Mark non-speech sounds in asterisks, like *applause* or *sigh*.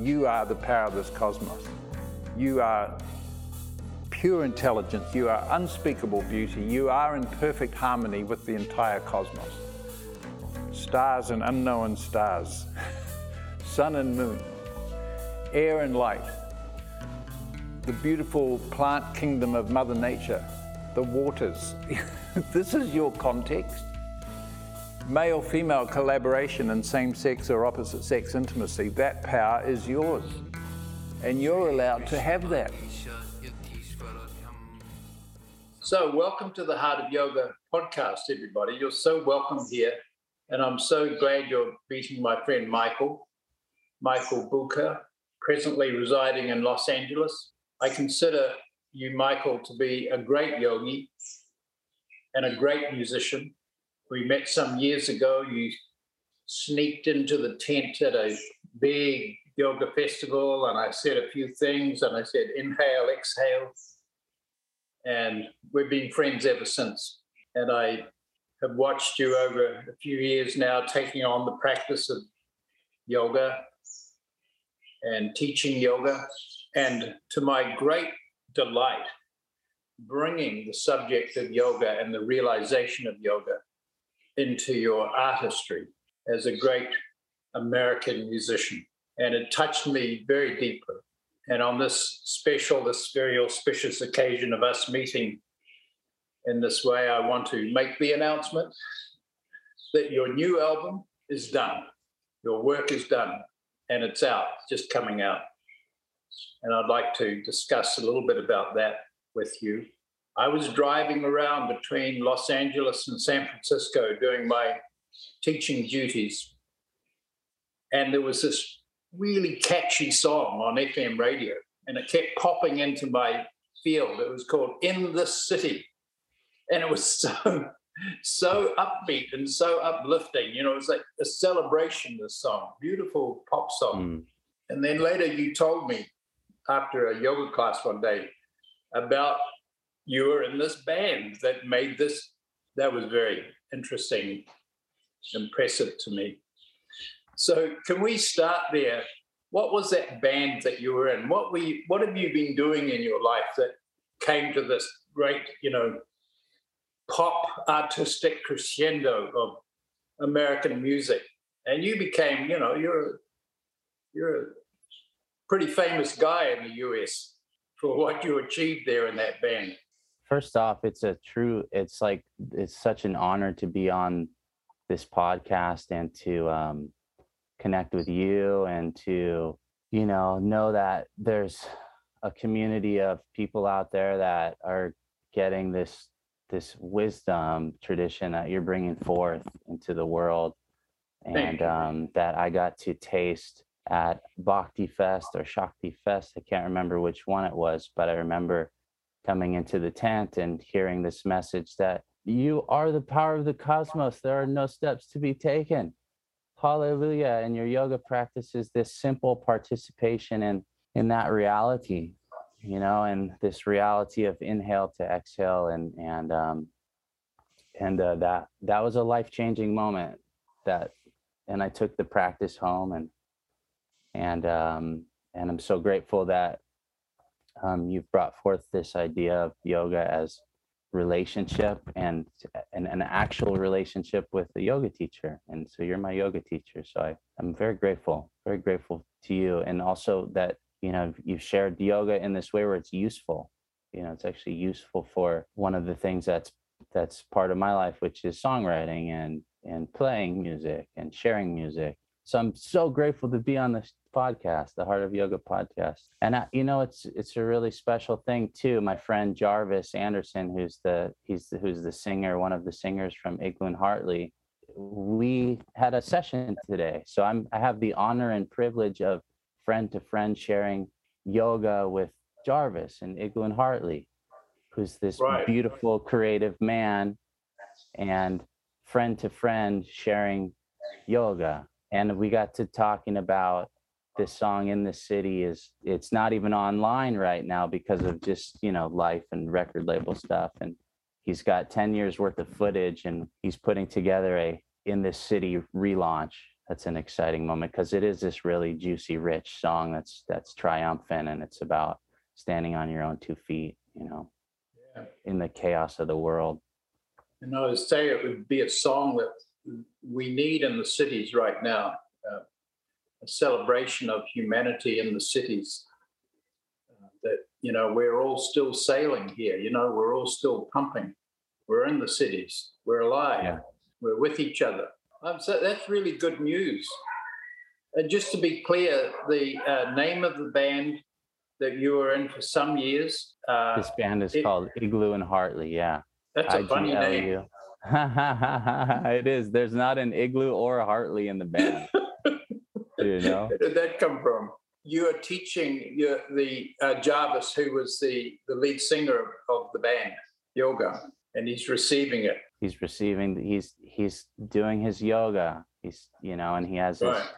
You are the power of this cosmos. You are pure intelligence. You are unspeakable beauty. You are in perfect harmony with the entire cosmos. Stars and unknown stars, *laughs* sun and moon, air and light, the beautiful plant kingdom of Mother Nature, the waters. *laughs* this is your context. Male female collaboration and same sex or opposite sex intimacy, that power is yours. And you're allowed to have that. So, welcome to the Heart of Yoga podcast, everybody. You're so welcome here. And I'm so glad you're meeting my friend Michael, Michael Bucher, presently residing in Los Angeles. I consider you, Michael, to be a great yogi and a great musician. We met some years ago. You sneaked into the tent at a big yoga festival, and I said a few things, and I said, inhale, exhale. And we've been friends ever since. And I have watched you over a few years now taking on the practice of yoga and teaching yoga. And to my great delight, bringing the subject of yoga and the realization of yoga into your artistry as a great American musician. And it touched me very deeply. And on this special, this very auspicious occasion of us meeting in this way, I want to make the announcement that your new album is done. Your work is done and it's out, just coming out. And I'd like to discuss a little bit about that with you. I was driving around between Los Angeles and San Francisco doing my teaching duties. And there was this really catchy song on FM radio, and it kept popping into my field. It was called In the City. And it was *laughs* so, so upbeat and so uplifting. You know, it was like a celebration, this song, beautiful pop song. Mm. And then later you told me after a yoga class one day about you were in this band that made this. That was very interesting, impressive to me. So, can we start there? What was that band that you were in? What were you, what have you been doing in your life that came to this great, you know, pop artistic crescendo of American music? And you became, you know, you're you're a pretty famous guy in the US for what you achieved there in that band first off it's a true it's like it's such an honor to be on this podcast and to um, connect with you and to you know know that there's a community of people out there that are getting this this wisdom tradition that you're bringing forth into the world. And um, that i got to taste at bhakti fest or shakti fest. I can't remember which one it was but i remember coming into the tent and hearing this message that you are the power of the cosmos. There are no steps to be taken. Hallelujah. And your yoga practice is this simple participation in, in that reality, you know, and this reality of inhale to exhale. And, and, um, and uh, that, that was a life changing moment that, and I took the practice home and, and, um, and I'm so grateful that um, you've brought forth this idea of yoga as relationship and, and an actual relationship with the yoga teacher. And so you're my yoga teacher so I, i'm very grateful very grateful to you. And also that you know you've shared yoga in this way where it's useful. You know it's actually useful for one of the things that's that's part of my life which is songwriting and and playing music and sharing music so i'm so grateful to be on this podcast, the Heart of Yoga podcast. And I, you know, it's it's a really special thing too. My friend Jarvis Anderson, who's the he's the, who's the singer, one of the singers from Iglu and Hartly. We had a session today, so I'm I have the honor and privilege of friend to friend sharing yoga with Jarvis and Iglu and Hartly, who's this right. beautiful creative man, and friend to friend sharing yoga and we got to talking about this song in the city is it's not even online right now because of just you know life and record label stuff and he's got 10 years worth of footage and he's putting together a in this city relaunch that's an exciting moment because it is this really juicy, rich song that's that's triumphant and it's about standing on your own two feet, you know, Yeah. in the chaos of the world. And I would say it would be a song that we need in the cities right now uh, a celebration of humanity in the cities. Uh, that, you know, we're all still sailing here, you know, we're all still pumping. We're in the cities, we're alive, Yeah. we're with each other. Um, so that's really good news. And just to be clear, the uh, name of the band that you were in for some years, uh, This band is it- called Iglu and Hartly. Yeah. that's a funny name. *laughs* It is. There's not an igloo or a Hartley in the band. *laughs* you know? Where did that come from? You are teaching your, the uh, Jarvis, who was the, the lead singer of, of the band, yoga, and he's receiving it. He's receiving he's he's doing his yoga. He's you know, and he has his Right.